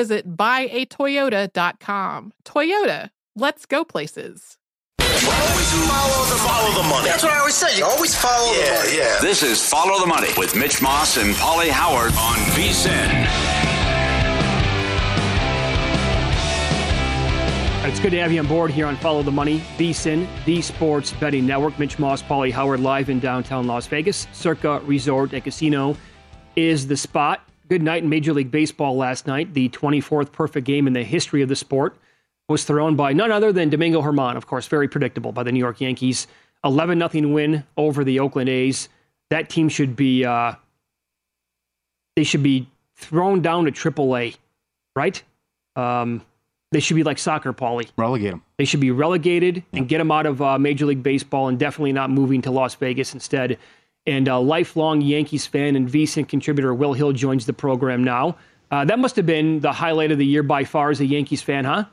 visit buyatoyota.com. Toyota, let's go places. Always follow the, follow the money. That's what I always say. You always follow yeah, the money. Yeah. This is Follow the Money with Mitch Moss and Pauly Howard on VSIN. It's good to have you on board here on Follow the Money, VSIN, the Sports Betting Network. Mitch Moss, Pauly Howard, live in downtown Las Vegas. Circa Resort and Casino is the spot. Good night in Major League Baseball last night. The 24th perfect game in the history of the sport was thrown by none other than Domingo Germán, of course, very predictable by the New York Yankees. 11 0 win over the Oakland A's. That team should be uh, they should be thrown down to AAA, right? Um, they should be like soccer, Pauly. Relegate them. They should be relegated and get them out of uh, Major League Baseball and definitely not moving to Las Vegas instead and a lifelong Yankees fan and VSIN contributor Will Hill joins the program now. Uh, that must have been the highlight of the year by far as a Yankees fan, huh?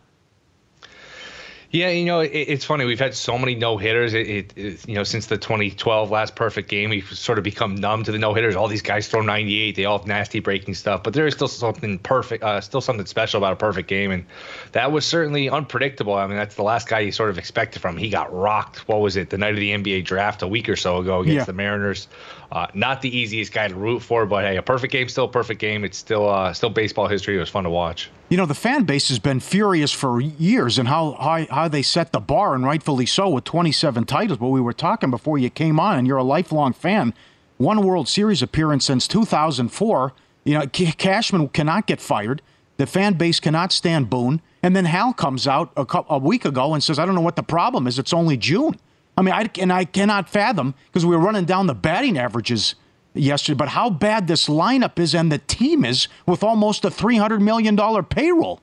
Yeah, you know, it, it's funny. We've had so many no hitters. It, it, it, you know, since the 2012 last perfect game, we've sort of become numb to the no hitters. All these guys throw 98. They all have nasty breaking stuff, but there is still something perfect, uh, still something special about a perfect game, and that was certainly unpredictable. I mean, that's the last guy you sort of expected from. He got rocked. What was it? The night of the NBA draft a week or so ago against yeah. the Mariners. Uh, not the easiest guy to root for, but hey, a perfect game, still a perfect game. It's still uh, still baseball history. It was fun to watch. You know, the fan base has been furious for years and how, how, how they set the bar, and rightfully so, with 27 titles. But we were talking before you came on, and you're a lifelong fan. One World Series appearance since 2004. You know, Cashman cannot get fired. The fan base cannot stand Boone. And then Hal comes out a, a week ago and says, I don't know what the problem is. It's only June. I mean, I, and I cannot fathom because we were running down the batting averages yesterday, but how bad this lineup is and the team is with almost a $300 million payroll.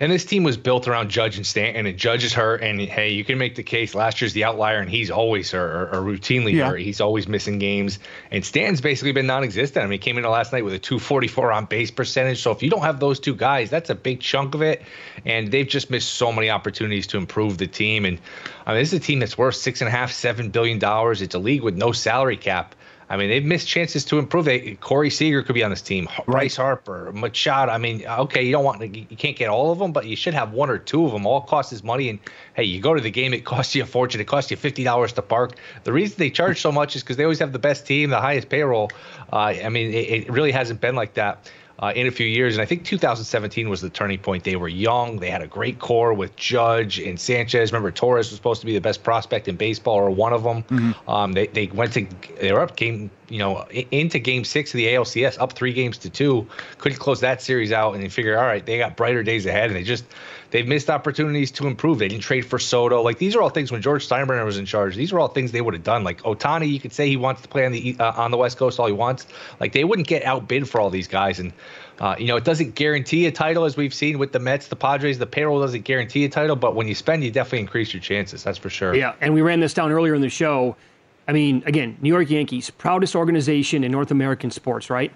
And this team was built around Judge and Stanton, and Judge is hurt. And hey, you can make the case last year's the outlier, and he's always hurt or, or routinely yeah. hurt. He's always missing games. And Stanton's basically been non-existent. I mean, he came into last night with a 244 on base percentage. So if you don't have those two guys, that's a big chunk of it. And they've just missed so many opportunities to improve the team. And I mean, this is a team that's worth six and a half, seven billion dollars. It's a league with no salary cap. I mean, they've missed chances to improve. They Corey Seager could be on this team. Bryce Harper, Machado. I mean, okay, you don't want you can't get all of them, but you should have one or two of them. All costs is money, and hey, you go to the game, it costs you a fortune. It costs you fifty dollars to park. The reason they charge so much is because they always have the best team, the highest payroll. Uh, I mean, it, it really hasn't been like that uh, in a few years. And I think 2017 was the turning point. They were young. They had a great core with Judge and Sanchez. Remember, Torres was supposed to be the best prospect in baseball or one of them. Mm-hmm. Um, they, they went to, they were up game you know, into game six of the ALCS, up three games to two, couldn't close that series out. And they figure, all right, they got brighter days ahead. And they just, they've missed opportunities to improve. They didn't trade for Soto. Like these are all things when George Steinbrenner was in charge, these are all things they would have done. Like Ohtani, you could say he wants to play on the, uh, on the West Coast all he wants. Like they wouldn't get outbid for all these guys. And, uh, you know, it doesn't guarantee a title as we've seen with the Mets, the Padres. The payroll doesn't guarantee a title, but when you spend, you definitely increase your chances. That's for sure. Yeah, and we ran this down earlier in the show. I mean, again, New York Yankees, proudest organization in North American sports, right?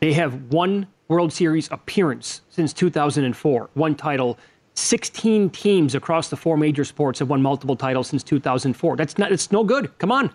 They have one World Series appearance since 2004, one title. 16 teams across the four major sports have won multiple titles since 2004. That's not, it's no good. Come on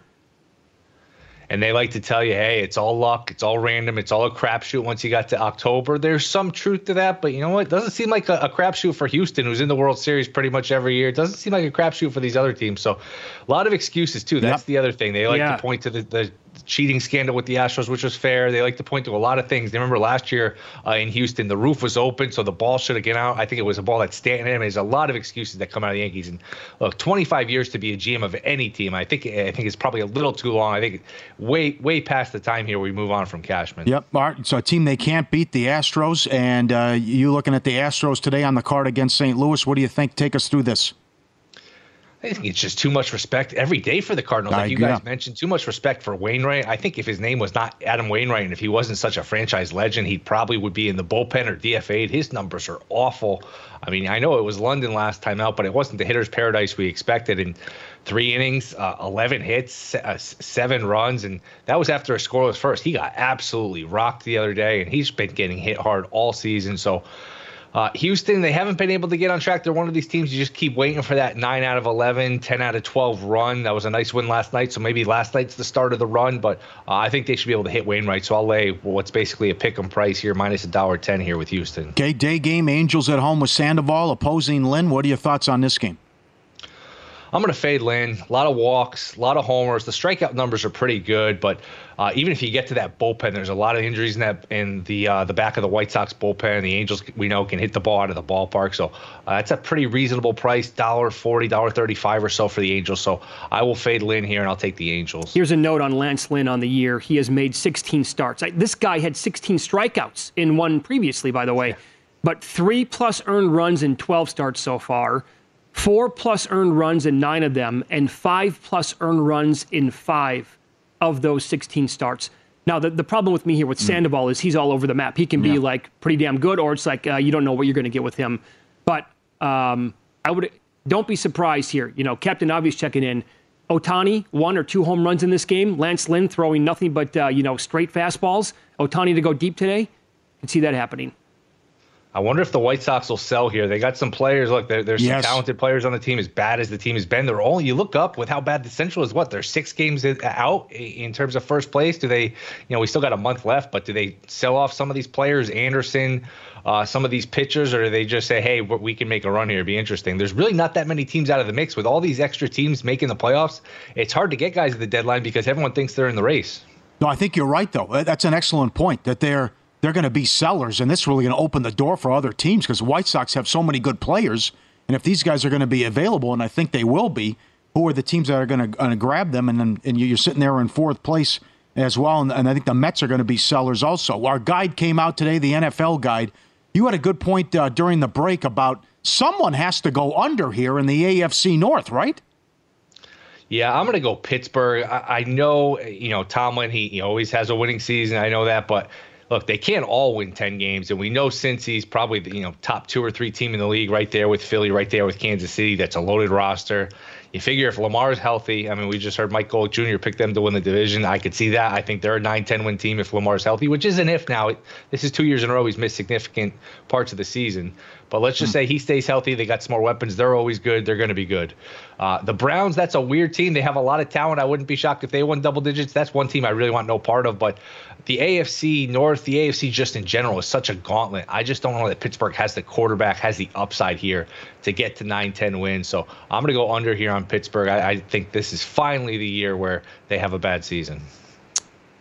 and they like to tell you, hey, it's all luck, it's all random, it's all a crapshoot once you got to October. There's some truth to that, but you know what? It doesn't seem like a, a crapshoot for Houston, who's in the World Series pretty much every year. It doesn't seem like a crapshoot for these other teams. So a lot of excuses, too. That's yep. the other thing. They like yeah. to point to the, the cheating scandal with the Astros, which was fair. They like to point to a lot of things. They remember last year uh, in Houston, the roof was open, so the ball should have gone out. I think it was a ball that Stanton hit. There's a lot of excuses that come out of the Yankees. And look, 25 years to be a GM of any team, I think I think it's probably a little too long. I think way way past the time here we move on from Cashman. Yep. So a team they can't beat the Astros, and uh, you looking at the Astros today on the card against St. Louis. What do you think? Take us through this. I think it's just too much respect every day for the Cardinals. Like you guys yeah. mentioned, too much respect for Wainwright. I think if his name was not Adam Wainwright and if he wasn't such a franchise legend, he probably would be in the bullpen or DFA'd. His numbers are awful. I mean, I know it was London last time out, but it wasn't the hitter's paradise we expected. In three innings, uh, 11 hits, uh, seven runs, and that was after a scoreless first. He got absolutely rocked the other day, and he's been getting hit hard all season. So uh, Houston, they haven't been able to get on track. They're one of these teams you just keep waiting for that 9 out of 11, 10 out of 12 run. That was a nice win last night, so maybe last night's the start of the run, but uh, I think they should be able to hit Wainwright. So I'll lay what's basically a pick 'em price here, minus a dollar ten here with Houston. Okay, day game, Angels at home with Sandoval opposing Lynn. What are your thoughts on this game? I'm going to fade Lynn. A lot of walks, a lot of homers. The strikeout numbers are pretty good, but uh, even if you get to that bullpen, there's a lot of injuries in that in the uh, the back of the White Sox bullpen. The Angels, we know, can hit the ball out of the ballpark, so uh, that's a pretty reasonable price, dollar forty, dollar thirty-five or so for the Angels. So I will fade Lynn here, and I'll take the Angels. Here's a note on Lance Lynn on the year. He has made 16 starts. I, this guy had 16 strikeouts in one previously, by the way, but three plus earned runs in 12 starts so far four plus earned runs in nine of them, and five plus earned runs in five of those 16 starts. Now, the, the problem with me here with hmm. Sandoval is he's all over the map. He can be yeah. like pretty damn good, or it's like uh, you don't know what you're going to get with him. But um, I would don't be surprised here. You know, Captain Obvious checking in. Ohtani, one or two home runs in this game. Lance Lynn throwing nothing but uh, you know straight fastballs. Ohtani to go deep today. Can see that happening. I wonder if the White Sox will sell here. They got some players. Look, there, there's yes. some talented players on the team. As bad as the team has been, they're all. you look up with how bad the Central is. What they're six games out in terms of first place. Do they? You know, we still got a month left, but do they sell off some of these players, Anderson, uh, some of these pitchers, or do they just say, "Hey, we can make a run here. It'd be interesting." There's really not that many teams out of the mix with all these extra teams making the playoffs. It's hard to get guys at the deadline because everyone thinks they're in the race. No, I think you're right though. That's an excellent point that they're they're going to be sellers, and this is really going to open the door for other teams because White Sox have so many good players. And if these guys are going to be available, and I think they will be, who are the teams that are going to, going to grab them? And then and you're sitting there in fourth place as well. And, and I think the Mets are going to be sellers also. Our guide came out today, the NFL guide. You had a good point uh, during the break about someone has to go under here in the AFC North, right? Yeah, I'm going to go Pittsburgh. I, I, know, you know, Tomlin, he, he always has a winning season. I know that, but look, they can't all win 10 games. And we know since he's probably the you know top two or three team in the league right there with Philly, right there with Kansas City. That's a loaded roster. You figure if Lamar is healthy, I mean, we just heard Mike Gold Jr. pick them to win the division. I could see that. I think they're a 9 10 win team if Lamar is healthy, which is an if now. This is two years in a row he's missed significant parts of the season. But let's just hmm. say he stays healthy. They got some more weapons. They're always good. They're going to be good. Uh, the Browns, that's a weird team. They have a lot of talent. I wouldn't be shocked if they won double digits. That's one team I really want no part of. But the AFC North, the AFC just in general is such a gauntlet. I just don't know that Pittsburgh has the quarterback, has the upside here to get to 9 10 wins. So I'm going to go under here on Pittsburgh. I, I, think this is finally the year where they have a bad season.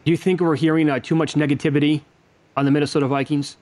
Do you think we're hearing uh, too much negativity on the Minnesota Vikings?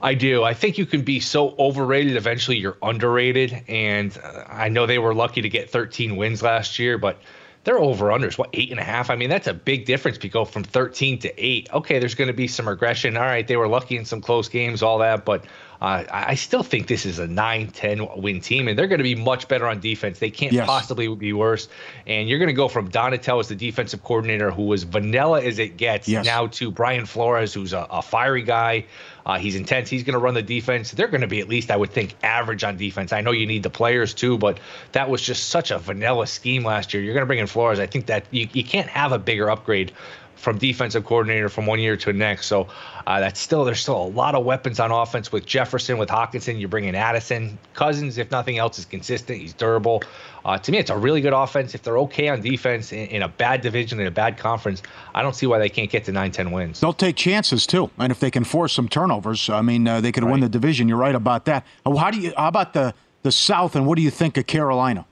I do. I think you can be so overrated. Eventually, you're underrated. And uh, I know they were lucky to get 13 wins last year, but they're over unders, what, eight and a half? I mean, that's a big difference. We go from 13 to eight. Okay, there's going to be some regression. All right, they were lucky in some close games, all that, but uh, I still think this is a 9 10 win team, and they're going to be much better on defense. They can't yes. possibly be worse. And you're going to go from Donatell as the defensive coordinator, who was vanilla as it gets, yes. now to Brian Flores, who's a, a fiery guy. Uh, he's intense. He's going to run the defense. They're going to be at least, I would think, average on defense. I know you need the players too, but that was just such a vanilla scheme last year. You're going to bring in Flores. I think that you, you can't have a bigger upgrade from defensive coordinator from one year to the next. So uh, that's still there's still a lot of weapons on offense with Jefferson, with Hockenson. You bring in Addison, Cousins. If nothing else, is consistent. He's durable. Uh, to me, it's a really good offense. If they're okay on defense in, in, a bad division in a bad conference, I don't see why they can't get to 9-10 wins. They'll take chances too, and if they can force some turnovers, I mean, uh, they could right. win the division. You're right about that. How do you? How about the the South, and what do you think of Carolina?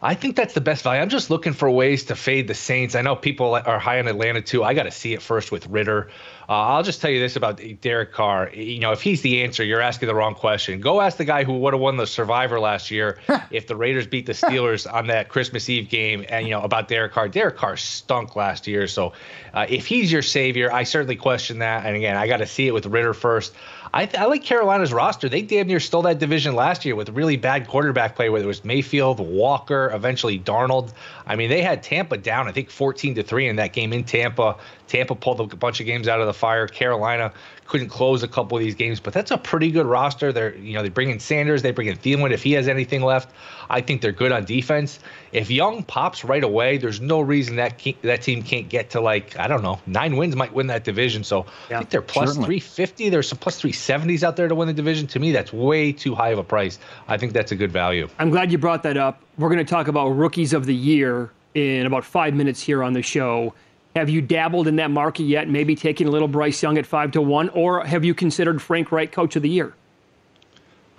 I think that's the best value. I'm just looking for ways to fade the Saints. I know people are high on Atlanta too. I got to see it first with Ridder. Uh, I'll just tell you this about Derek Carr. You know, if he's the answer, you're asking the wrong question. Go ask the guy who would have won the Survivor last year if the Raiders beat the Steelers on that Christmas Eve game, and you know about Derek Carr. Derek Carr stunk last year, so uh, if he's your savior, I certainly question that. And again, I got to see it with Ridder first. I, I, like Carolina's roster. They damn near stole that division last year with really bad quarterback play, whether it was Mayfield, Walker, eventually Darnold. I mean, they had Tampa down, I think, 14 to three in that game in Tampa. Tampa pulled a bunch of games out of the fire. Carolina couldn't close a couple of these games, but that's a pretty good roster. They're you know they bring in Sanders, they bring in Thielen if he has anything left. I think they're good on defense. If Young pops right away, there's no reason that that team can't get to like I don't know nine wins might win that division. So yeah, I think they're plus 350. There's some plus 370s out there to win the division. To me, that's way too high of a price. I think that's a good value. I'm glad you brought that up. We're going to talk about rookies of the year in about five minutes here on the show. Have you dabbled in that market yet? Maybe taking a little Bryce Young at five to one, or have you considered Frank Reich Coach of the Year?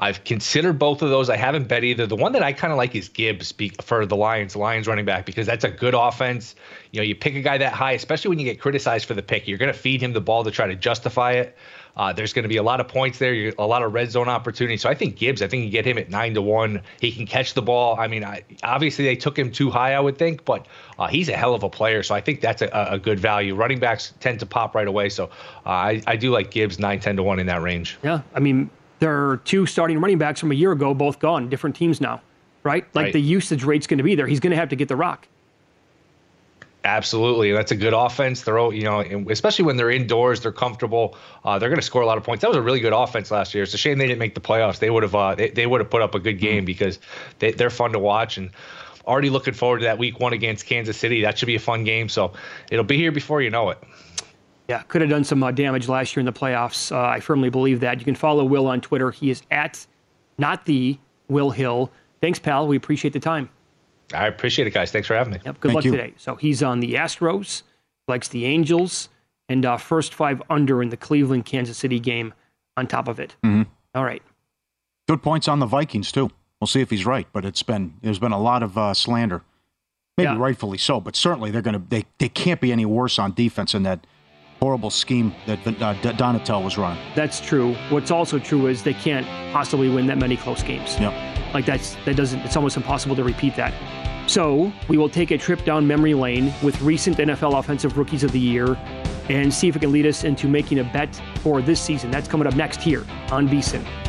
I've considered both of those. I haven't bet either. The one that I kind of like is Gibbs for the Lions, Lions running back, because that's a good offense. You know, you pick a guy that high, especially when you get criticized for the pick, you're going to feed him the ball to try to justify it. Uh, there's going to be a lot of points there, a lot of red zone opportunities. So I think Gibbs, I think you get him at nine to one. He can catch the ball. I mean, I, obviously they took him too high, I would think, but uh, he's a hell of a player. So I think that's a, a good value. Running backs tend to pop right away. So uh, I, I do like Gibbs nine, 10 to one in that range. Yeah. I mean, there are two starting running backs from a year ago, both gone, different teams now, right? Like right. the usage rate's going to be there. He's going to have to get the rock. Absolutely, that's a good offense. They're all, you know, especially when they're indoors, they're comfortable. Uh, they're going to score a lot of points. That was a really good offense last year. It's a shame they didn't make the playoffs. They would have uh, they, they would have put up a good game because they, they're fun to watch and already looking forward to that week one against Kansas City. That should be a fun game. So it'll be here before you know it. Yeah, could have done some uh, damage last year in the playoffs. Uh, I firmly believe that. You can follow Will on Twitter. He is at not the Will Hill. Thanks, pal. We appreciate the time. I appreciate it, guys. Thanks for having me. Yep. Good Thank luck you. today. So he's on the Astros, likes the Angels, and uh, first five under in the Cleveland Kansas City game on top of it. Mm-hmm. All right. Good points on the Vikings too. We'll see if he's right, but it's been there's been a lot of uh, slander, maybe yeah. rightfully so, but certainly they're going to they they can't be any worse on defense in that horrible scheme that uh, Donatell was running. That's true. What's also true is they can't possibly win that many close games. Yep. Like that's that doesn't. It's almost impossible to repeat that. So we will take a trip down memory lane with recent NFL Offensive Rookies of the Year and see if it can lead us into making a bet for this season. That's coming up next here on VSIN.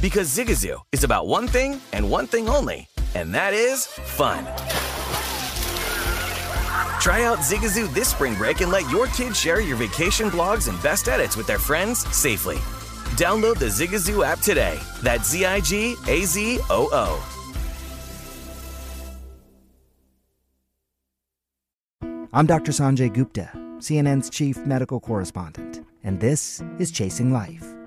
Because Zigazoo is about one thing and one thing only, and that is fun. Try out Zigazoo this spring break and let your kids share your vacation blogs and best edits with their friends safely. Download the Zigazoo app today. That's Z I G A Z O O. I'm Dr. Sanjay Gupta, CNN's chief medical correspondent, and this is Chasing Life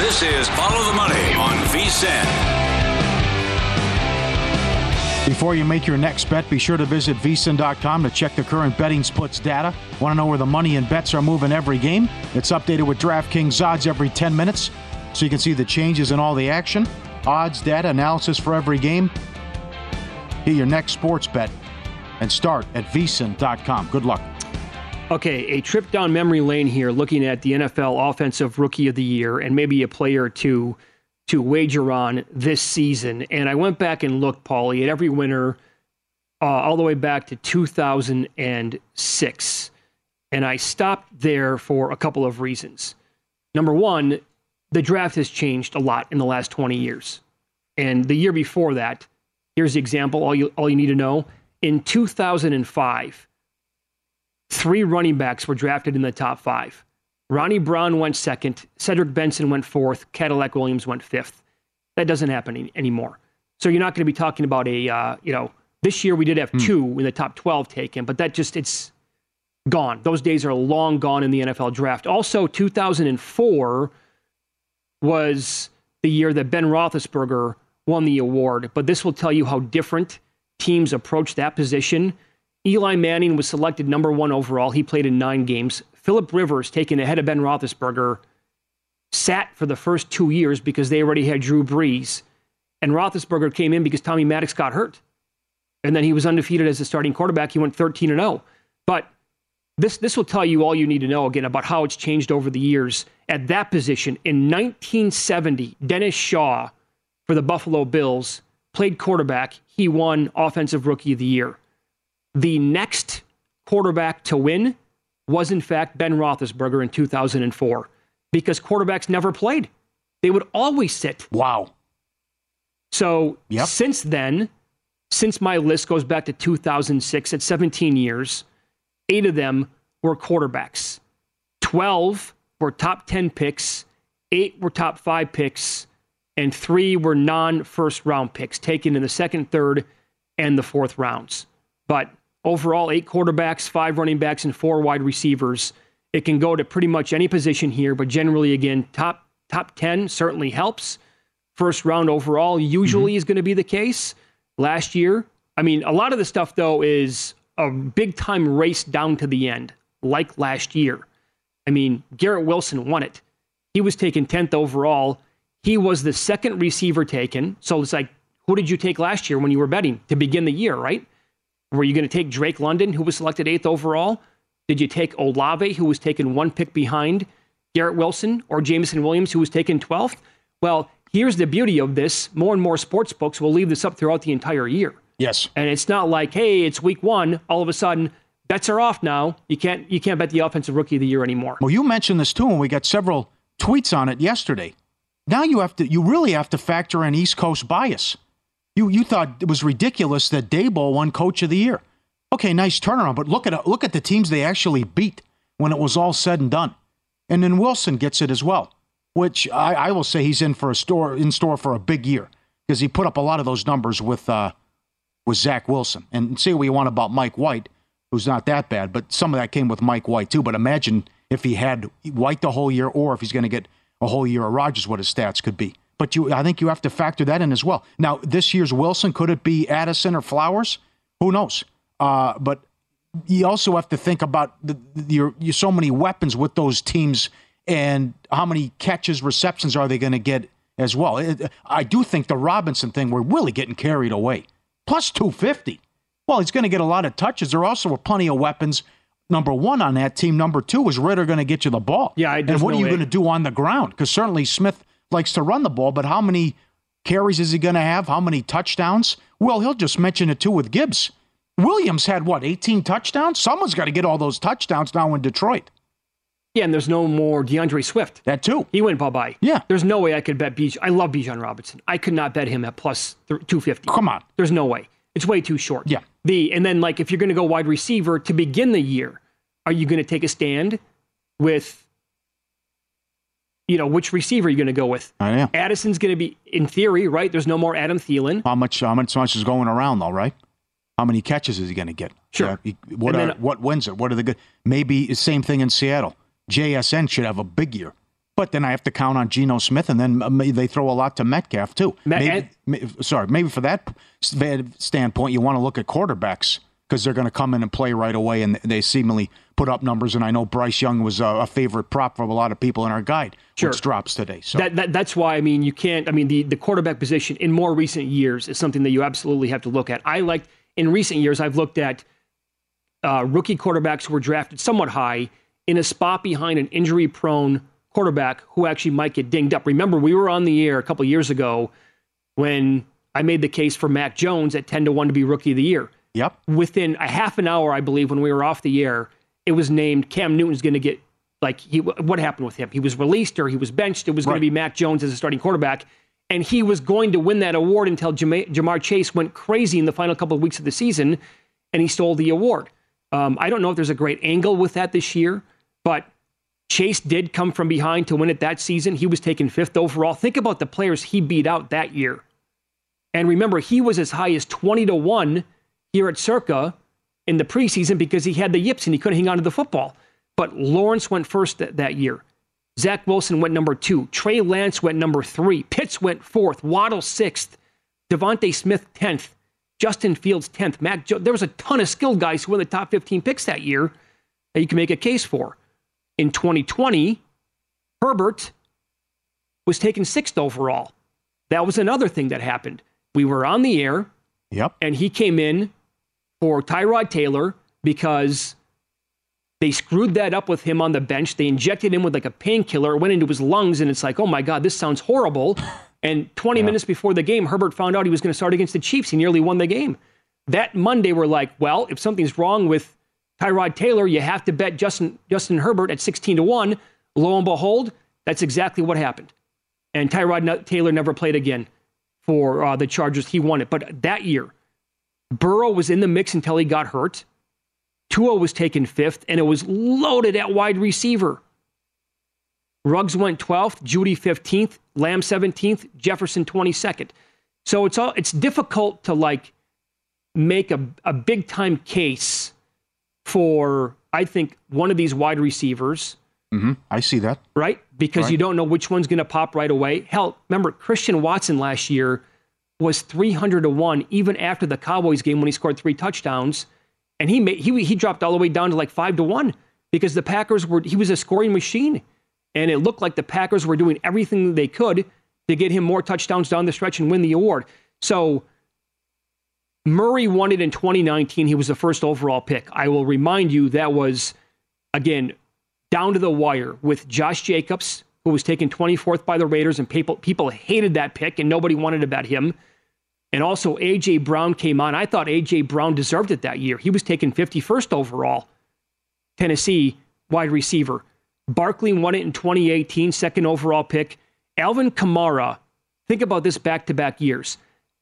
This is Follow the Money on VSIN. Before you make your next bet, be sure to visit vsin.com to check the current betting splits data. Want to know where the money and bets are moving every game? It's updated with DraftKings odds every 10 minutes, so you can see the changes in all the action, odds, data, analysis for every game. Get your next sports bet and start at vsin.com. Good luck. Okay, a trip down memory lane here, looking at the NFL Offensive Rookie of the Year and maybe a player or two to wager on this season. And I went back and looked, Pauly, at every winner uh, all the way back to 2006. And I stopped there for a couple of reasons. Number one, the draft has changed a lot in the last 20 years. And the year before that, here's the example, all you, all you need to know. In 2005, Three running backs were drafted in the top five. Ronnie Brown went second, Cedric Benson went fourth, Cadillac Williams went fifth. That doesn't happen any, anymore. So you're not going to be talking about a, uh, you know, this year we did have mm. two in the top 12 taken, but that just, it's gone. Those days are long gone in the NFL draft. Also, 2004 was the year that Ben Roethlisberger won the award, but this will tell you how different teams approach that position Eli Manning was selected number one overall. He played in nine games. Philip Rivers, taken ahead of Ben Roethlisberger, sat for the first two years because they already had Drew Brees. And Roethlisberger came in because Tommy Maddox got hurt. And then he was undefeated as a starting quarterback. He went 13 and 0. But this, this will tell you all you need to know again about how it's changed over the years. At that position, in 1970, Dennis Shaw for the Buffalo Bills played quarterback. He won Offensive Rookie of the Year. The next quarterback to win was, in fact, Ben Roethlisberger in 2004 because quarterbacks never played. They would always sit. Wow. So yep. since then, since my list goes back to 2006 at 17 years, eight of them were quarterbacks. 12 were top 10 picks, eight were top five picks, and three were non first round picks taken in the second, third, and the fourth rounds. But Overall, eight quarterbacks, five running backs, and four wide receivers. It can go to pretty much any position here, but generally, again, top top ten certainly helps. First round overall usually mm-hmm. is going to be the case. Last year, I mean, a lot of the stuff though is a big time race down to the end, like last year. I mean, Garrett Wilson won it. He was taken 10th overall. He was the second receiver taken. So it's like, who did you take last year when you were betting to begin the year, right? Were you going to take Drake London, who was selected eighth overall? Did you take Olave, who was taken one pick behind Garrett Wilson, or Jameson Williams, who was taken 12th? Well, here's the beauty of this more and more sports books will leave this up throughout the entire year. Yes. And it's not like, hey, it's week one, all of a sudden bets are off now. You can't you can't bet the offensive rookie of the year anymore. Well, you mentioned this too, and we got several tweets on it yesterday. Now you have to you really have to factor in East Coast bias. You you thought it was ridiculous that Daboll won Coach of the Year. Okay, nice turnaround, but look at look at the teams they actually beat when it was all said and done. And then Wilson gets it as well, which I, I will say he's in for a store in store for a big year because he put up a lot of those numbers with uh, with Zach Wilson. And say what you want about Mike White, who's not that bad, but some of that came with Mike White too. But imagine if he had White the whole year, or if he's going to get a whole year of Rodgers, what his stats could be. But you, I think you have to factor that in as well. Now, this year's Wilson, could it be Addison or Flowers? Who knows? Uh, but you also have to think about the, the, your, your so many weapons with those teams and how many catches, receptions are they going to get as well. It, I do think the Robinson thing, we're really getting carried away. Plus 250. Well, he's going to get a lot of touches. There also were plenty of weapons. Number one on that team. Number two is Ridder going to get you the ball. Yeah, I and what no are you way. going to do on the ground? Because certainly Smith likes to run the ball, but how many carries is he going to have? How many touchdowns? Well, he'll just mention it too with Gibbs. Williams had what, 18 touchdowns? Someone's got to get all those touchdowns now in Detroit. Yeah, and there's no more D'Andre Swift. That too. He went bye bye. Yeah. There's no way I could bet Bijan. I love Bijan Robinson. I could not bet him at 250. Come on. There's no way. It's way too short. Yeah. The and then like if you're going to go wide receiver to begin the year, are you going to take a stand with you know which receiver are you going to go with? I know. Addison's going to be in theory, right? There's no more Adam Thielen. How much? How much? Much is going around though? Right? How many catches is he going to get? Sure. Yeah, he- what are, then- what wins it? What are the good? Maybe the same thing in Seattle. JSN should have a big year, but then I have to count on Geno Smith, and then uh, they throw a lot to Metcalf too. Ma- maybe, and- sorry, maybe for that standpoint, you want to look at quarterbacks because they're going to come in and play right away, and they seemingly put up numbers. And I know Bryce Young was a, a favorite prop for a lot of people in our guide, Sure. which drops today. So That, that that's why I mean you can't. I mean the the quarterback position in more recent years is something that you absolutely have to look at. I like in recent years I've looked at uh, rookie quarterbacks who were drafted somewhat high in a spot behind an injury prone quarterback who actually might get dinged up. Remember we were on the air a couple years ago when I made the case for Mac Jones at ten to one to be rookie of the year. Yep. Within a half an hour, I believe, when we were off the air, it was named Cam Newton's going to get like he. What happened with him? He was released or he was benched. It was going Right. to be Mac Jones as a starting quarterback, and he was going to win that award until Jama- Ja'Marr Chase went crazy in the final couple of weeks of the season, and he stole the award. Um, I don't know if there's a great angle with that this year, but Chase did come from behind to win it that season. He was taken fifth overall. Think about the players he beat out that year. And remember, he was as high as 20 to 1 here at Circa in the preseason because he had the yips and he couldn't hang on to the football. But Lawrence went first th- that year. Zach Wilson went number two. Trey Lance went number three. Pitts went fourth. Waddle sixth. DeVonta Smith 10th. Justin Fields 10th. Mac jo- there was a ton of skilled guys who were in the top 15 picks that year that you can make a case for. In 2020, Herbert was taken sixth overall. That was another thing that happened. We were on the air. Yep. And he came in for Tyrod Taylor because they screwed that up with him on the bench. They injected him with like a painkiller, it went into his lungs, and it's like, oh my God, this sounds horrible. And 20 minutes before the game, Herbert found out he was going to start against the Chiefs. He nearly won the game. That Monday, we're like, well, if something's wrong with Tyrod Taylor, you have to bet Justin, Justin Herbert at 16 to 1. Lo and behold, that's exactly what happened. And Tyrod Taylor never played again for uh, the Chargers. He won it. But that year, Burrow was in the mix until he got hurt. Tua was taken fifth, and it was loaded at wide receiver. Ruggs went 12th, Jeudy 15th, Lamb 17th, Jefferson 22nd. So it's all it's difficult to like make a, a big time case for I think one of these wide receivers, hmm I see that. right? Because Right. you don't know which one's going to pop right away. Hell, remember Christian Watson last year was 300 to 1 even after the Cowboys game when he scored three touchdowns and he made, he he dropped all the way down to like 5 to 1 because the Packers were he was a scoring machine and it looked like the Packers were doing everything they could to get him more touchdowns down the stretch and win the award. So Murray won it in 2019. He was the first overall pick. I will remind you that was again down to the wire with Josh Jacobs who was taken 24th by the Raiders, and people people hated that pick, and nobody wanted to bet him. And also, A.J. Brown came on. I thought A.J. Brown deserved it that year. He was taken 51st overall. Tennessee wide receiver. Barkley won it in 2018, second overall pick. Alvin Kamara, think about this back to back years.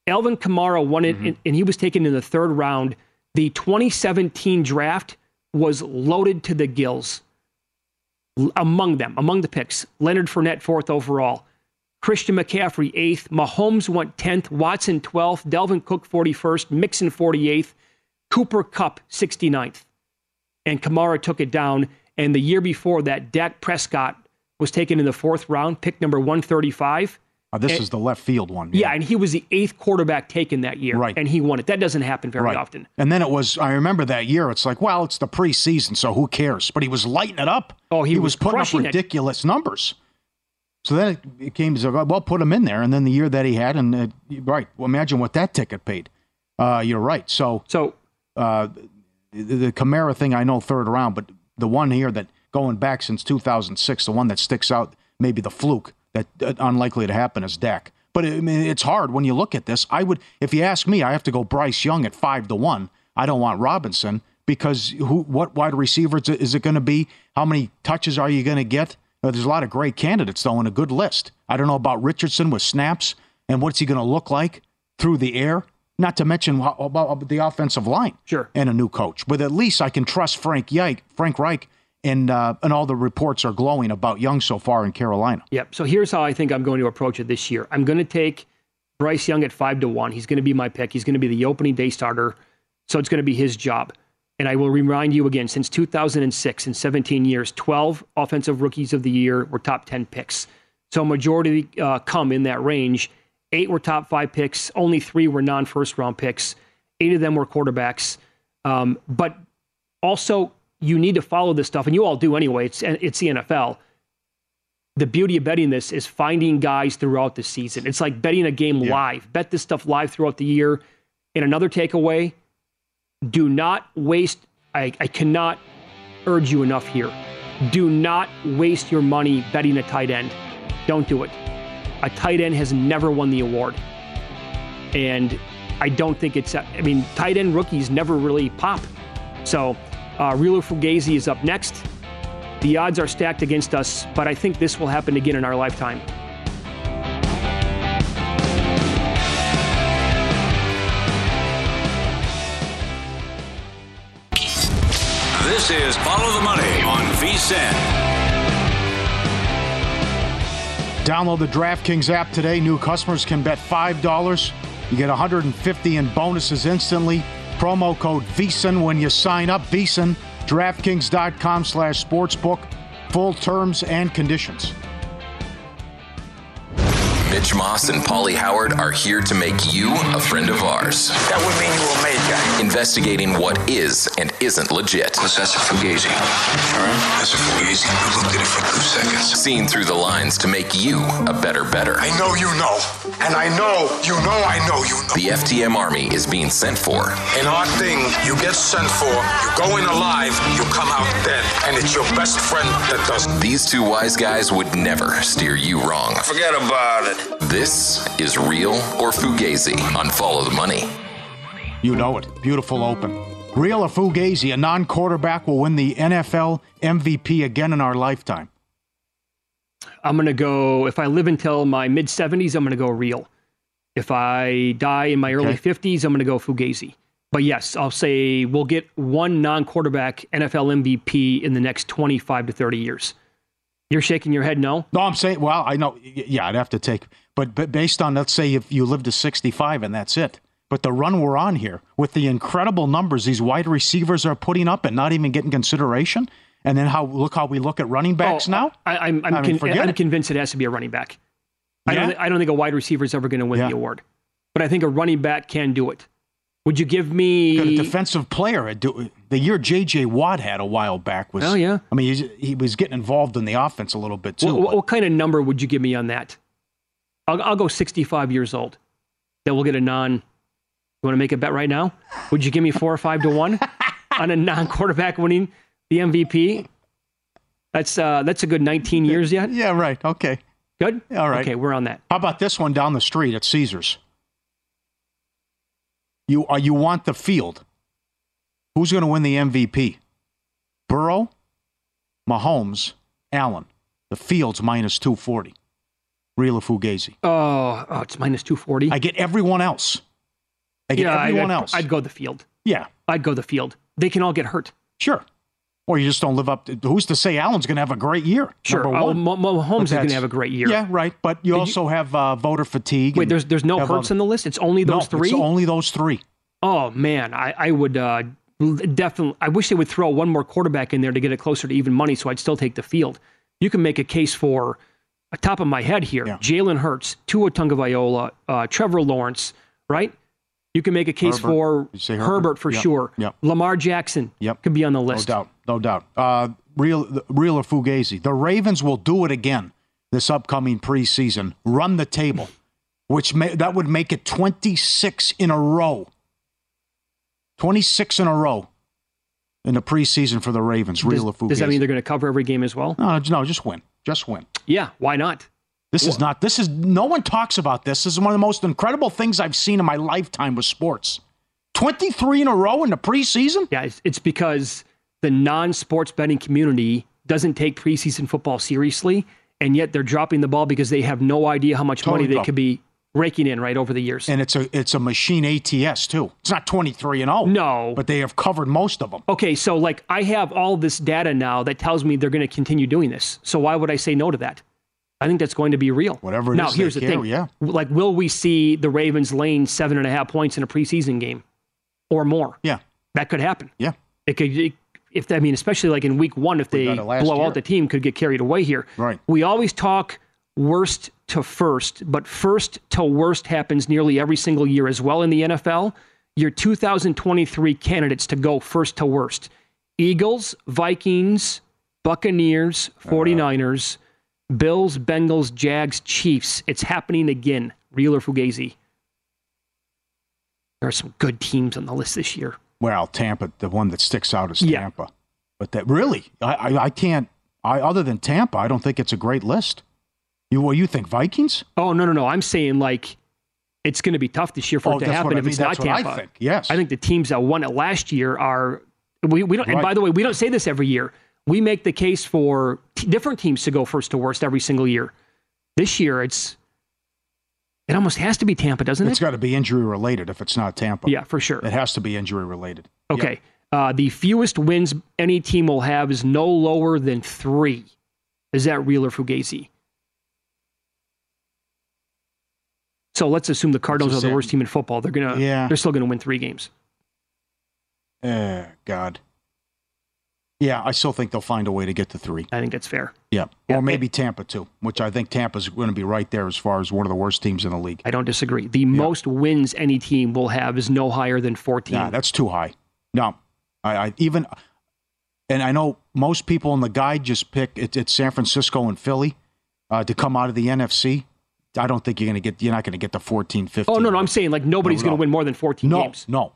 Alvin Kamara won it, mm-hmm. and he was taken in the third round. The 2017 draft was loaded to the gills among them, among the picks. Leonard Fournette, fourth overall. Christian McCaffrey, eighth. Mahomes went 10th. Watson, 12th. Dalvin Cook, 41st. Mixon, 48th. Cooper Kupp, 69th. And Kamara took it down. And the year before that, Dak Prescott was taken in the fourth round, pick number 135. Uh, this and, is the left field one. Yeah. yeah. and he was the eighth quarterback taken that year. Right. And he won it. That doesn't happen very right. often. And then it was, I remember that year, it's like, well, it's the preseason, so who cares? But he was lighting it up. Oh, he, he was, was putting up ridiculous it. numbers. So then it, it came to, well, put him in there. And then the year that he had, and uh, right, well, imagine what that ticket paid. Uh, you're right. So, so uh, the, the Kamara thing, I know third round, but the one here that going back since 2006, the one that sticks out, maybe the fluke that uh, unlikely to happen is Dak. But I mean, it's hard when you look at this. I would, if you ask me, I have to go Bryce Young at five to one. I don't want Robinson because who, what wide receiver is it going to be? How many touches are you going to get? Uh, there's a lot of great candidates though, in a good list. I don't know about Richardson with snaps and what's he going to look like through the air. Not to mention about the offensive line, sure, and a new coach. But at least I can trust Frank Reich, Frank Reich and uh, and all the reports are glowing about Young so far in Carolina. Yep. So here's how I think I'm going to approach it this year. I'm going to take Bryce Young at five to one. He's going to be my pick. He's going to be the opening day starter, so it's going to be his job. And I will remind you again: since 2006, in 17 years, 12 offensive rookies of the year were top 10 picks. So majority uh, come in that range. Eight were top five picks. Only three were non-first round picks. Eight of them were quarterbacks. Um, but also you need to follow this stuff, and you all do anyway. It's it's the NFL. The beauty of betting this is finding guys throughout the season. It's like betting a game yeah. live. Bet this stuff live throughout the year. And another takeaway: do not waste. I, I cannot urge you enough here. Do not waste your money betting a tight end. Don't do it. A tight end has never won the award, and I don't think it's. I mean, tight end rookies never really pop. So uh, Real Fugazi is up next. The odds are stacked against us, but I think this will happen again in our lifetime. Is Follow the Money on VSIN. Download the DraftKings app today. New customers can bet $5. You get 150 in bonuses instantly. Promo code VSIN when you sign up. VSIN, DraftKings.com slash sportsbook. Full terms and conditions. Mitch Moss and Pauly Howard are here to make you a friend of ours. That would mean you were major. Investigating what is and isn't legit. What's that's a fugazi? All right, that's a fugazi. I looked at it for two seconds. Seeing through the lines to make you a better better. I know you know, and I know you know I know you know. The FTM Army is being sent for. In our thing, you get sent for, you go in alive, you come out dead, and it's your best friend that does. These two wise guys would never steer you wrong. Forget about it. This is Real or Fugazi on Follow the Money. You know it. Beautiful open. Real or Fugazi, a non quarterback will win the NFL MVP again in our lifetime. I'm going to go, if I live until my mid 70s, I'm going to go real. If I die in my early okay. 50s, I'm going to go Fugazi. But yes, I'll say we'll get one non quarterback NFL MVP in the next 25 to 30 years. You're shaking your head no? No, I'm saying, well, I know, yeah, I'd have to take, but, but based on, let's say, if you live to 65 and that's it. But the run we're on here, with the incredible numbers these wide receivers are putting up and not even getting consideration, and then how look how we look at running oh, backs oh, now. I, am I'm, I'm, I mean, I'm convinced it has to be a running back. I, don't, I don't think a wide receiver is ever going to win yeah. the award, but I think a running back can do it. Would you give me Got a defensive player? The year J.J. Watt had a while back was. Oh yeah. I mean, he was getting involved in the offense a little bit too. What, what kind of number would you give me on that? I'll, I'll go 65 years old. That we'll get a non. You want to make a bet right now? Would you give me four or five to one on a non-quarterback winning the MVP? That's uh, that's a good 19 years yet. Yeah, right. Okay. Good. All right. Okay, we're on that. How about this one down the street at Caesars? You uh, you want the field? Who's going to win the MVP? Burrow, Mahomes, Allen. The field's minus 240. Real Fugazi? Oh, oh, it's minus 240. I get everyone else. I get yeah, everyone I'd, else. I'd go the field. Yeah. I'd go the field. They can all get hurt. Sure. Or you just don't live up to. Who's to say Allen's going to have a great year? Sure. Oh, one. Mo- Mo- Mahomes is going to have a great year. Yeah, right. But you Did you- also have uh, voter fatigue. Wait, there's there's no Hurts other- in the list. It's only those no, three. It's only those three. Oh man, I, I would uh, definitely. I wish they would throw one more quarterback in there to get it closer to even money, so I'd still take the field. You can make a case for, a top of my head here, Jalen Hurts, Tua Tagovailoa, uh, Trevor Lawrence, right? You can make a case Herbert. for Herbert, Herbert? for Yep, sure. yep. Lamar Jackson Yep. could be on the list. No doubt. No doubt. Uh, real, real or Fugazi. The Ravens will do it again this upcoming preseason. Run the table, which may, that would make it 26 in a row. 26 in a row in the preseason for the Ravens. Real or Fugazi. does that mean they're going to cover every game as well? no, no, just win. Just win. Yeah, why not? This is not. This is no one talks about this. This is one of the most incredible things I've seen in my lifetime with sports. Twenty three in a row in the preseason. Yeah, it's, it's because the non-sports betting community doesn't take preseason football seriously, and yet they're dropping the ball because they have no idea how much Totally money they could be raking in right over the years. And it's a it's a machine ATS too. It's not twenty three and zero. No, but they have covered most of them. Okay, so like I have all this data now that tells me they're going to continue doing this. So why would I say no to that? I think that's going to be real. Whatever it now, is here's the carry, thing. yeah. Like, will we see the Ravens laying seven and a half points in a preseason game or more? Yeah, that could happen. Yeah, it could. It, if I mean, especially like in week one, if they got it last blow year. out the team, could get carried away here. Right. We always talk worst to first, but first to worst happens nearly every single year as well in the NFL. Your 2023 candidates to go first to worst Eagles, Vikings, Buccaneers, 49ers, Bills, Bengals, Jags, Chiefs. It's happening again. Real or Fugazi? There are some good teams on the list this year. Well, Tampa, the one that sticks out is Yeah. Tampa. But that really, I, I, I can't. I other than Tampa, I don't think it's a great list. You what you think Vikings? Oh no no no! I'm saying like it's going to be tough this year for Oh, it to happen I if mean. it's That's not what I Tampa. think. Yes. I think the teams that won it last year are we we don't. And by the way, we don't say this every year. We make the case for t- different teams to go first to worst every single year. This year, it's it almost has to be Tampa, doesn't It's it? It's got to be injury related if it's not Tampa. Yeah, for sure. It has to be injury related. Okay. Uh, the fewest wins any team will have is no lower than three. Is that real or fugazi? So let's assume the Cardinals are the worst team in football. They're gonna, Yeah. they're still gonna win three games. Eh, God. Yeah, I still think they'll find a way to get to three. I think that's fair. Yeah. Or maybe Tampa too, which I think Tampa's going to be right there as far as one of the worst teams in the league. I don't disagree. The most wins any team will have is no higher than 14. Yeah, that's too high. No, I, I even, and I know most people in the guide just pick it, it's San Francisco and Philly uh, to come out of the NFC. I don't think you're going to get. You're not going to get the 14, 15. oh no, no, I'm saying like nobody's No, going to win more than 14 No, games. no,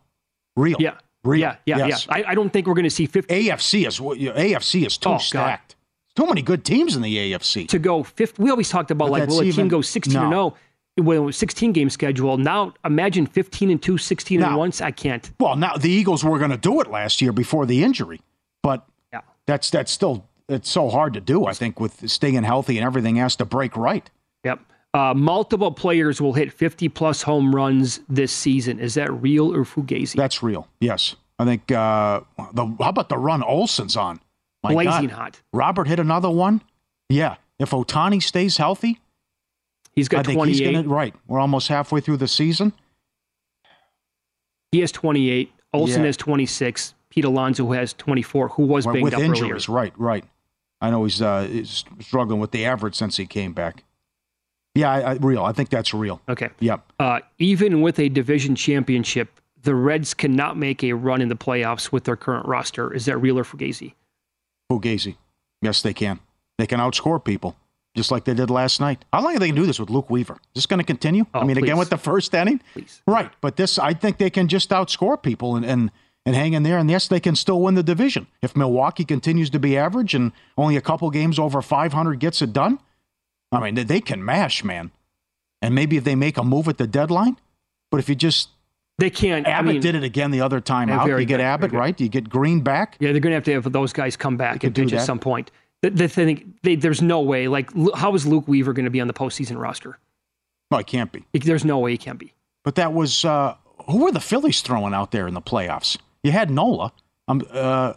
real. Yeah, yeah, yeah, yes. yeah. I, I don't think we're going to see 50 AFC is AFC is too Oh, stacked. Too many good teams in the AFC. to go 50. We always talked about But like will a team go 16 and no. 0 when it was 16 game schedule. Now imagine 15 and 2, 16 and Now- 1. I can't. Well, now the Eagles were going to do it last year before the injury, but Yeah. that's that's still it's so hard to do. I think with staying healthy and everything has to break right. Yep. Uh, multiple players will hit 50 plus home runs this season. Is that real or fugazi? That's real. Yes, I think. Uh, the how about the run Olson's on? My Blazing God. hot. Robert hit another one. Yeah, if Ohtani stays healthy, He's got I think 28. he's going to right. We're almost halfway through the season. He has 28. Olson Yeah. has 26. Pete Alonso has 24, who was banged with up injuries. earlier. Right, right. I know he's, uh, he's struggling with the average since he came back. Yeah, I, I, real. I think that's real. Okay. Yep. Uh, even with a division championship, the Reds cannot make a run in the playoffs with their current roster. Is that real or fugazi? Fugazi. Yes, they can. They can outscore people, just like they did last night. How long are they going to do this with Luke Weaver? Is this going to continue? I Oh, mean, again with the first inning? Please. Right. But this, I think they can just outscore people and, and and hang in there. And yes, they can still win the division. If Milwaukee continues to be average and only a couple games over 500 gets it done, I mean, they can mash, man. And maybe if they make a move at the deadline, but if you just they can't. Abbott I mean, did it again the other time out. You get good, Abbott, right? Do you get Greene back. Yeah, they're going to have to have those guys come back and pitch at some point. The, the thing, they, there's no way. Like, how is Luke Weaver going to be on the postseason roster? No, he can't be. There's no way he can be. But that was uh, who were the Phillies throwing out there in the playoffs? You had Nola. Um, uh,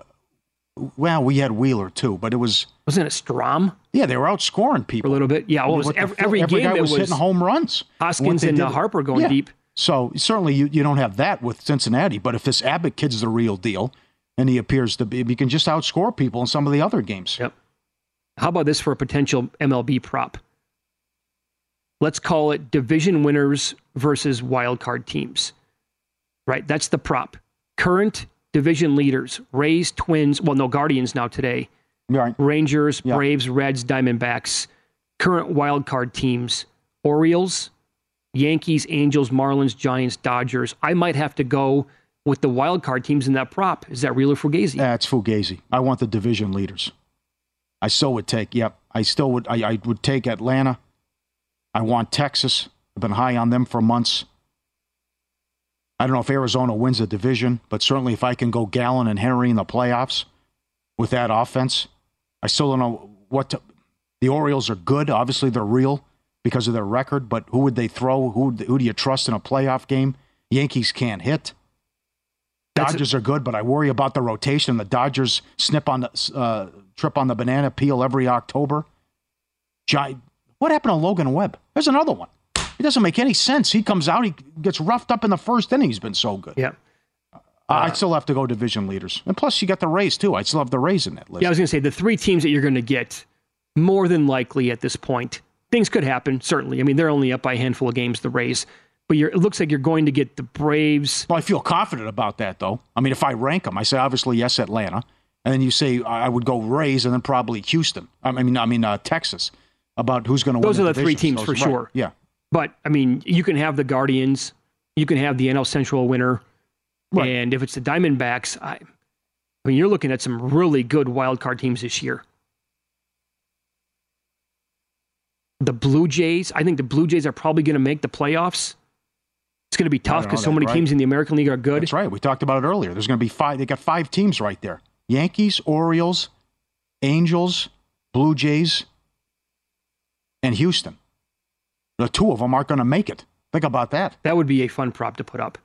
well, we had Wheeler too, but it was wasn't it Strahm? Yeah, they were outscoring people a little bit. Yeah, well, was every, every, every game guy was, was hitting home runs. Hoskins and uh, Harper going yeah. deep. So certainly you, you don't have that with Cincinnati, but if this Abbott kid's the real deal, and he appears to be, he can just outscore people in some of the other games. Yep. How about this for a potential MLB prop? Let's call it division winners versus wild card teams. Right? That's the prop. Current division leaders, Rays, Twins, well, no, Guardians now today. Right. Rangers, Braves, Reds, Diamondbacks. Current wild card teams, Orioles, Yankees, Angels, Marlins, Giants, Dodgers. I might have to go with the wild card teams in that prop. Is that real or Fugazi? That's Fugazi. I want the division leaders. I still would take. Yep, I still would. I, I would take Atlanta. I want Texas. I've been high on them for months. I don't know if Arizona wins the division, but certainly if I can go Gallen and Henry in the playoffs with that offense, I still don't know what to, the Orioles are good. Obviously, they're real because of their record, but who would they throw? Who, who do you trust in a playoff game? Yankees can't hit. Dodgers a, are good, but I worry about the rotation. The Dodgers snip on the uh, trip on the banana peel every October. What happened to Logan Webb? There's another one. It doesn't make any sense. He comes out, he gets roughed up in the first inning. He's been so good. Yeah. Uh, I'd still have to go division leaders. And plus, you got the Rays, too. I'd still have the Rays in that list. Yeah, I was going to say the three teams that you're going to get more than likely at this point. Things could happen, certainly. I mean, they're only up by a handful of games, the Rays. But it looks like you're going to get the Braves. Well, I feel confident about that, though. I mean, if I rank them, I say obviously yes, Atlanta, and then you say I would go Rays, and then probably Houston. I mean, I mean uh, Texas. About who's going to win. Those are the divisions. three teams Those, for right. sure. Yeah. But I mean, you can have the Guardians, you can have the NL Central winner, right. and if it's the Diamondbacks, I, I mean, you're looking at some really good wild card teams this year. The Blue Jays, I think the Blue Jays are probably going to make the playoffs. It's going to be tough because so many right. teams in the American League are good. That's right. We talked about it earlier. There's going to be five. They got five teams right there: Yankees, Orioles, Angels, Blue Jays, and Houston. The two of them aren't going to make it. Think about that. That would be a fun prop to put up.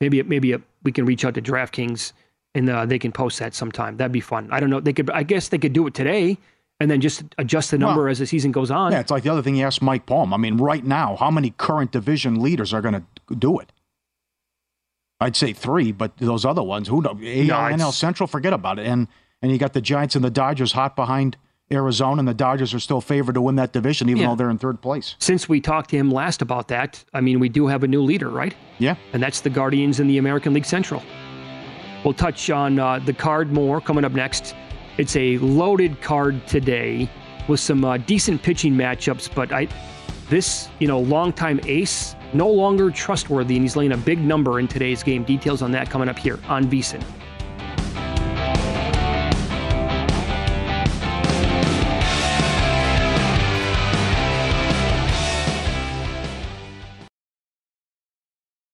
Maybe maybe a, we can reach out to DraftKings and uh, they can post that sometime. That'd be fun. I don't know. They could. I guess they could do it today and then just adjust the number well, as the season goes on. Yeah, it's like the other thing you asked Mike Palm. I mean, right now, how many current division leaders are going to do it? I'd say three, but those other ones, who knows? AL, NL Central, forget about it. And and you got the Giants and the Dodgers hot behind Arizona, and the Dodgers are still favored to win that division, even yeah. though they're in third place. Since we talked to him last about that, I mean, we do have a new leader, right? Yeah. And that's the Guardians in the American League Central. We'll touch on uh, the card more coming up next. It's a loaded card today with some uh, decent pitching matchups, but I, this, you know, longtime ace, no longer trustworthy, and he's laying a big number in today's game. Details on that coming up here on VSIN.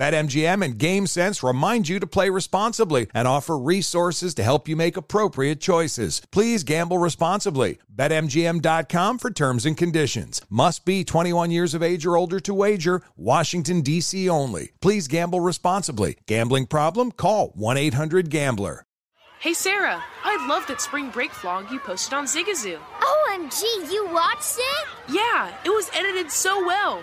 BetMGM and GameSense remind you to play responsibly and offer resources to help you make appropriate choices. Please gamble responsibly. BetMGM.com for terms and conditions. Must be 21 years of age or older to wager. Washington, D.C. only. Please gamble responsibly. Gambling problem? Call 1 800 Gambler. Hey, Sarah, I love that spring break vlog you posted on Zigazoo. Oh, OMG, you watched it? Yeah, it was edited so well.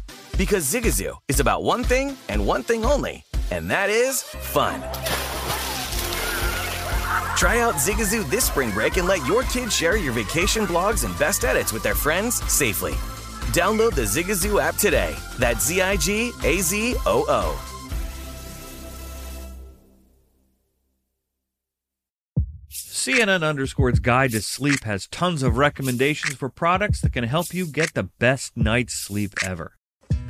Because Zigazoo is about one thing and one thing only, and that is fun. Try out Zigazoo this spring break and let your kids share your vacation blogs and best edits with their friends safely. Download the Zigazoo app today. That's Z I G A Z O O. CNN Underscore's Guide to Sleep has tons of recommendations for products that can help you get the best night's sleep ever.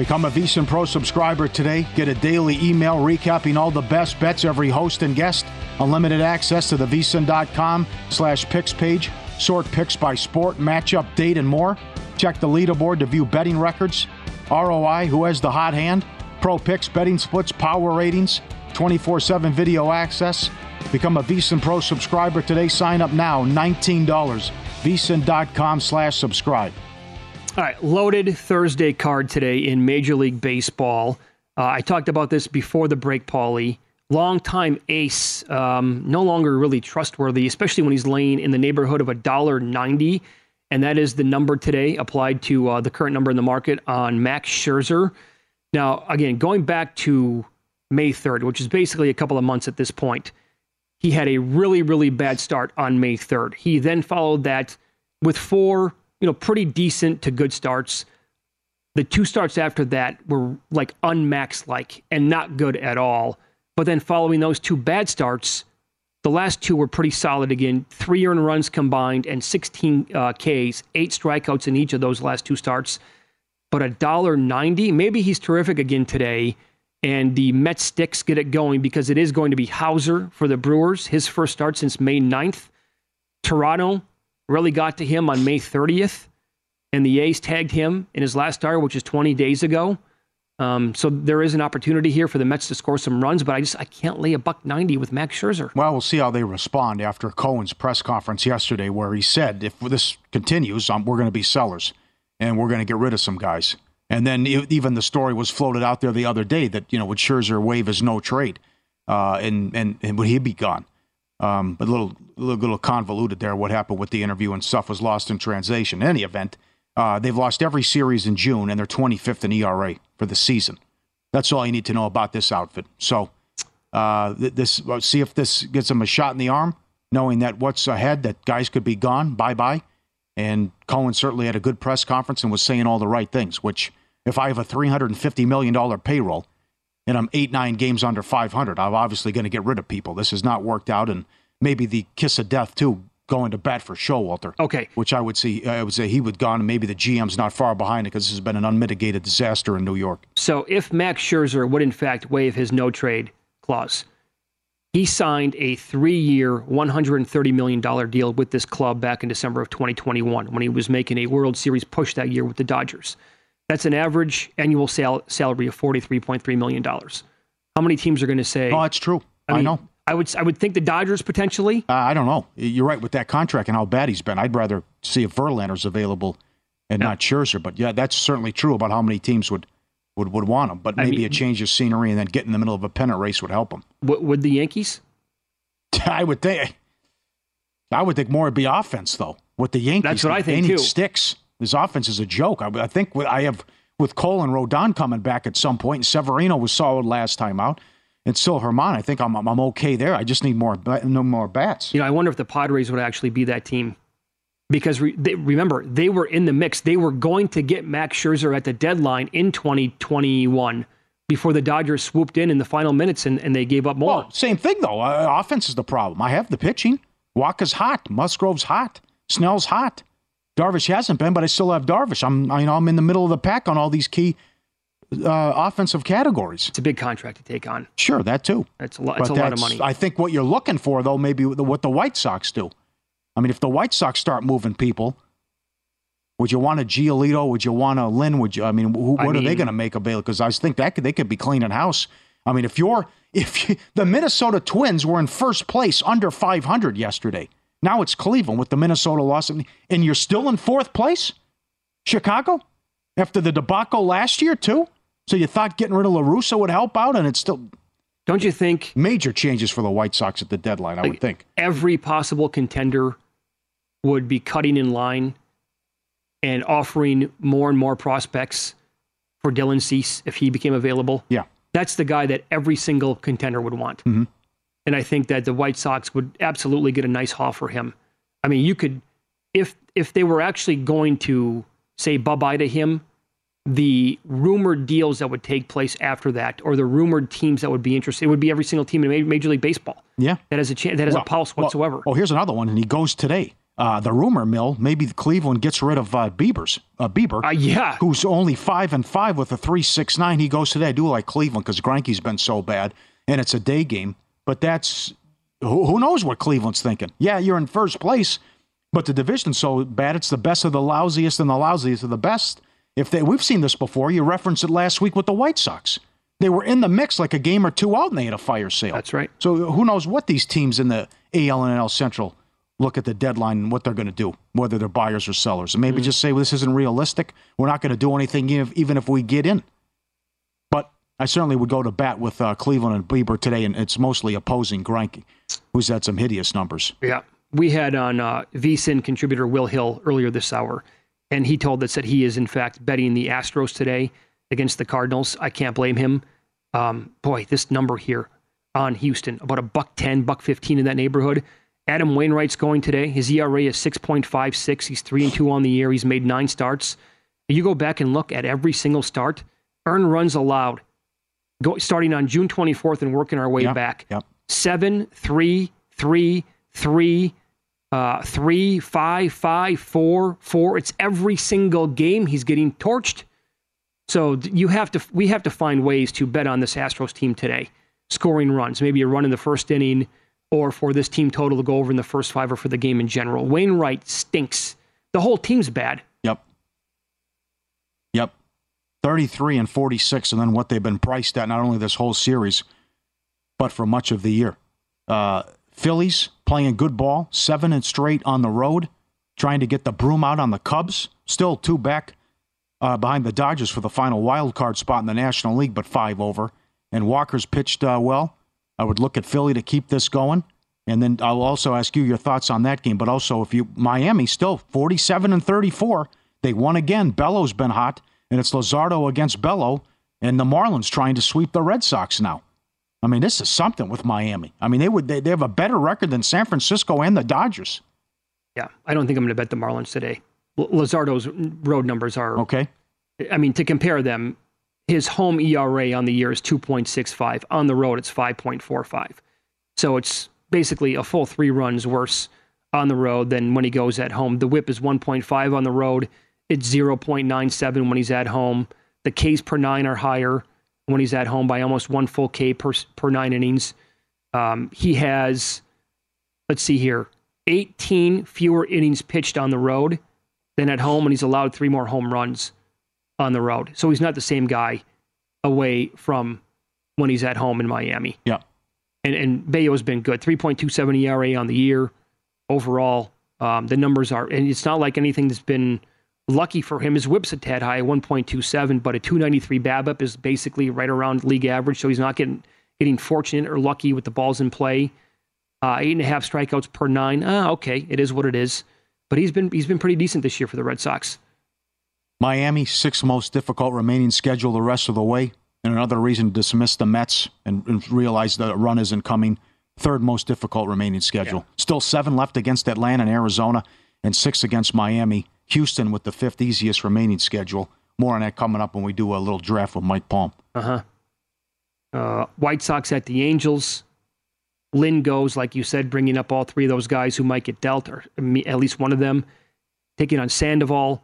Become a VSIN Pro subscriber today. Get a daily email recapping all the best bets every host and guest. Unlimited access to the VSIN.com slash picks page. Sort picks by sport, matchup, date, and more. Check the leaderboard to view betting records. ROI, who has the hot hand. Pro picks, betting splits, power ratings. 24-7 video access. Become a VSIN Pro subscriber today. Sign up now. $19. VSIN.com slash subscribe. All right, loaded Thursday card today in Major League Baseball. Uh, I talked about this before the break, Paulie. Longtime ace, um, no longer really trustworthy, especially when he's laying in the neighborhood of a dollar ninety, and that is the number today applied to uh, the current number in the market on Max Scherzer. Now, again, going back to May third, which is basically a couple of months at this point, he had a really, really bad start on May third. He then followed that with four you know, pretty decent to good starts. The two starts after that were like unmax like and not good at all. But then following those two bad starts, the last two were pretty solid again. Three earned runs combined and 16 uh, Ks, eight strikeouts in each of those last two starts. But a dollar ninety, maybe he's terrific again today. And the Mets sticks get it going because it is going to be Houser for the Brewers, his first start since May 9th. Toronto really got to him on May 30th, and the A's tagged him in his last start, which is 20 days ago. Um, so there is an opportunity here for the Mets to score some runs, but I just I can't lay a buck 90 with Max Scherzer. Well, we'll see how they respond after Cohen's press conference yesterday, where he said if this continues, um, we're going to be sellers and we're going to get rid of some guys. And then even the story was floated out there the other day that you know would Scherzer waive his no trade, uh, and, and and would he be gone? Um, but a little, little, little convoluted there. What happened with the interview and stuff was lost in translation. In any event, uh, they've lost every series in June, and they're 25th in ERA for the season. That's all you need to know about this outfit. So, uh, this see if this gets them a shot in the arm, knowing that what's ahead, that guys could be gone, bye bye. And Cohen certainly had a good press conference and was saying all the right things. Which, if I have a 350 million dollar payroll, and I'm eight, nine games under 500, I'm obviously going to get rid of people. This has not worked out, and maybe the kiss of death too, going to bat for Showalter. Okay, which I would see, I would say he would gone, and maybe the GM's not far behind it because this has been an unmitigated disaster in New York. So if Max Scherzer would in fact waive his no trade clause, he signed a three-year, $130 million deal with this club back in December of 2021 when he was making a World Series push that year with the Dodgers. That's an average annual sal- salary of $43.3 million. How many teams are going to say? Oh, that's true. I, mean, I know. I would I would think the Dodgers potentially. Uh, I don't know. You're right with that contract and how bad he's been. I'd rather see if Verlander's available and yeah. not Scherzer. But yeah, that's certainly true about how many teams would would, would want him. But maybe I mean, a change of scenery and then get in the middle of a pennant race would help him. would the Yankees? I would think. I would think more would be offense though. With the Yankees, that's what I think they need too. sticks. This offense is a joke. I, I think I have with Cole and Rodon coming back at some point, and Severino was solid last time out. And still Germán, I think I'm, I'm okay there. I just need more no more bats. You know, I wonder if the Padres would actually be that team because re- they, remember they were in the mix. They were going to get Max Scherzer at the deadline in 2021 before the Dodgers swooped in in the final minutes and, and they gave up more. Well, same thing though. Uh, offense is the problem. I have the pitching. Wacha's hot. Musgrove's hot. Snell's hot. Darvish hasn't been, but I still have Darvish. I'm you know I'm in the middle of the pack on all these key uh, offensive categories. It's a big contract to take on. Sure, that too. That's a lot. It's a lot of money. I think what you're looking for though, maybe what the White Sox do. I mean, if the White Sox start moving people, would you want a Giolito? Would you want a Lynn? Would you? I mean, who, what I mean, are they going to make available? Because I think that could, they could be cleaning house. I mean, if you're if you, the Minnesota Twins were in first place under 500 yesterday, now it's Cleveland with the Minnesota loss, and you're still in fourth place. Chicago after the debacle last year too. So you thought getting rid of La Russa would help out, and it's still. Don't you think major changes for the White Sox at the deadline? I like would think every possible contender would be cutting in line and offering more and more prospects for Dylan Cease if he became available. Yeah. That's the guy that every single contender would want. Mm-hmm. And I think that the White Sox would absolutely get a nice haul for him. I mean, you could if if they were actually going to say bye-bye to him, the rumored deals that would take place after that, or the rumored teams that would be interested, it would be every single team in Major League Baseball. Yeah, that has a chance, that has well, a pulse whatsoever. Well, oh, here's another one, and he goes today uh, the rumor mill, maybe Cleveland gets rid of uh, Bieber's uh, Bieber, uh, yeah, who's only five and five with a three six nine. He goes today. I do like Cleveland because Greinke's been so bad, and it's a day game. But that's who, who knows what Cleveland's thinking. Yeah, you're in first place, but the division's so bad. It's the best of the lousiest and the lousiest of the best. If they, we've seen this before, you referenced it last week with the White Sox. They were in the mix like a game or two out, and they had a fire sale. That's right. So who knows what these teams in the AL and NL Central look at the deadline and what they're going to do, whether they're buyers or sellers. And maybe mm-hmm. just say, well, this isn't realistic. We're not going to do anything even if, even if we get in. I certainly would go to bat with uh, Cleveland and Bieber today, and it's mostly opposing Greinke, who's had some hideous numbers. Yeah. We had on uh, VSIN contributor Will Hill earlier this hour, and he told us that he is, in fact, betting the Astros today against the Cardinals. I can't blame him. Um, boy, this number here on Houston, about a buck 10, buck 15 in that neighborhood. Adam Wainwright's going today. His ERA is 6.56. He's 3 and 2 on the year. He's made 9 starts. You go back and look at every single start, earned runs allowed. Go, starting on June 24th and working our way yep, back. Yep. 7 3 3 3 uh, 3 5 5 4 4. It's every single game he's getting torched. So you have to we have to find ways to bet on this Astros team today. Scoring runs, maybe a run in the first inning, or for this team total to go over in the first five or for the game in general. Wainwright stinks. The whole team's bad. Yep. Yep. 33 and 46, and then what they've been priced at not only this whole series, but for much of the year. Uh, Phillies playing good ball, seven and straight on the road, trying to get the broom out on the Cubs. Still two back uh, behind the Dodgers for the final wild card spot in the National League, but five over. And Walker's pitched uh, well. I would look at Philly to keep this going. And then I'll also ask you your thoughts on that game. But also, if you Miami still 47 and 34, they won again. Bello's been hot, and it's Luzardo against Bello, and the Marlins trying to sweep the Red Sox now. I mean, this is something with Miami. I mean, they would they, they have a better record than San Francisco and the Dodgers. Yeah, I don't think I'm going to bet the Marlins today. L- Luzardo's road numbers are okay. I mean, to compare them, his home ERA on the year is 2.65. On the road, it's 5.45. So it's basically a full three runs worse on the road than when he goes at home. The whip is 1.5 on the road. It's 0.97 when he's at home. The Ks per nine are higher when he's at home by almost one full K per, per nine innings. Um, he has, let's see here, 18 fewer innings pitched on the road than at home, and he's allowed three more home runs on the road. So he's not the same guy away from when he's at home in Miami. Yeah. And and Bello's been good. 3.27 ERA on the year overall. Um, the numbers are, and it's not like anything that's been lucky for him. His whip's a tad high, 1.27, but a 293 BABIP is basically right around league average. So he's not getting getting fortunate or lucky with the balls in play. Uh, eight and a half strikeouts per nine. Ah, okay, it is what it is. But he's been he's been pretty decent this year for the Red Sox. Miami, sixth most difficult remaining schedule the rest of the way. And another reason to dismiss the Mets and, and realize the run isn't coming. Third most difficult remaining schedule. Yeah. Still seven left against Atlanta and Arizona. and six against Miami. Houston with the fifth easiest remaining schedule. More on that coming up when we do a little draft with Mike Palm. Uh-huh. Uh White Sox at the Angels. Lynn goes, like you said, bringing up all three of those guys who might get dealt, or at least one of them, taking on Sandoval.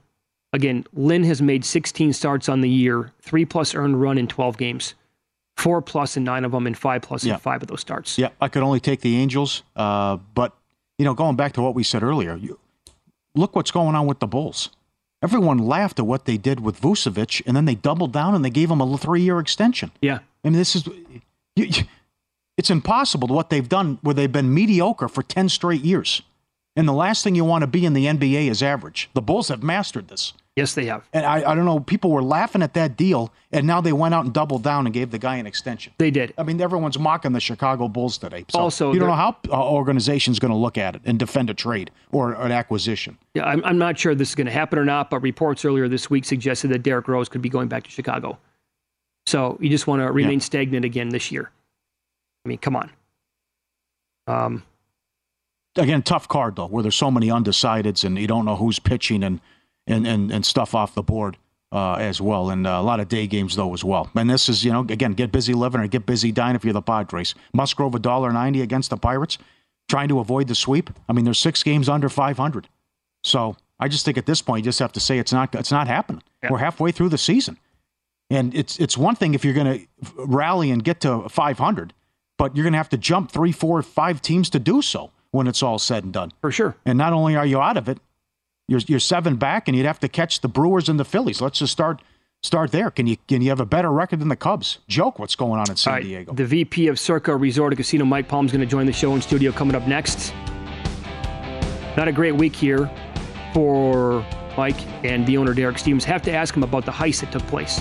Again, Lynn has made 16 starts on the year, three plus earned run in 12 games, four plus in nine of them, and five plus yeah. in five of those starts. Yeah, I could only take the Angels, uh, but you know, going back to what we said earlier, you, look what's going on with the Bulls. Everyone laughed at what they did with Vucevic, and then they doubled down and they gave him a three-year extension. Yeah, I mean, this is. It's impossible what they've done where they've been mediocre for 10 straight years. And the last thing you want to be in the NBA is average. The Bulls have mastered this. Yes, they have. And I, I don't know, people were laughing at that deal, and now they went out and doubled down and gave the guy an extension. They did. I mean, everyone's mocking the Chicago Bulls today. So also, you don't know how an organization's going to look at it and defend a trade or an acquisition. Yeah, I'm, I'm not sure this is going to happen or not, but reports earlier this week suggested that Derrick Rose could be going back to Chicago. So you just want to remain yeah. stagnant again this year. I mean, come on. Um, Again, tough card though, where there's so many undecideds and you don't know who's pitching and and and, and stuff off the board uh, as well, and uh, a lot of day games though as well. And this is you know again get busy living or get busy dying if you're the Padres. Musgrove a dollar ninety against the Pirates, trying to avoid the sweep. I mean, there's six games under 500, so I just think at this point you just have to say it's not it's not happening. Yeah. We're halfway through the season, and it's it's one thing if you're going to rally and get to 500 but you're going to have to jump three, four, five teams to do so when it's all said and done. For sure. And not only are you out of it, you're you're seven back, and you'd have to catch the Brewers and the Phillies. Let's just start start there. Can you can you have a better record than the Cubs? Joke what's going on in San right, Diego. The VP of Circa Resort and Casino, Mike Palm, is going to join the show in studio coming up next. Not a great week here for Mike and the owner Derek Stevens. Have to ask him about the heist that took place.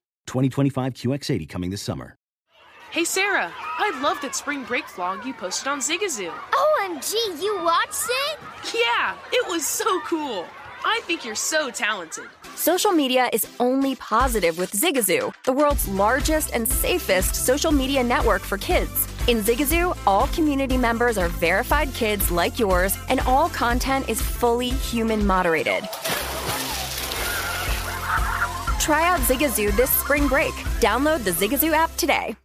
2025 QX80 coming this summer. Hey Sarah, I love that spring break vlog you posted on Zigazoo. OMG, you watched it? Yeah, it was so cool. I think you're so talented. Social media is only positive with Zigazoo, the world's largest and safest social media network for kids. In Zigazoo, all community members are verified kids like yours, and all content is fully human moderated. Try out Zigazoo this spring break. Download the Zigazoo app today.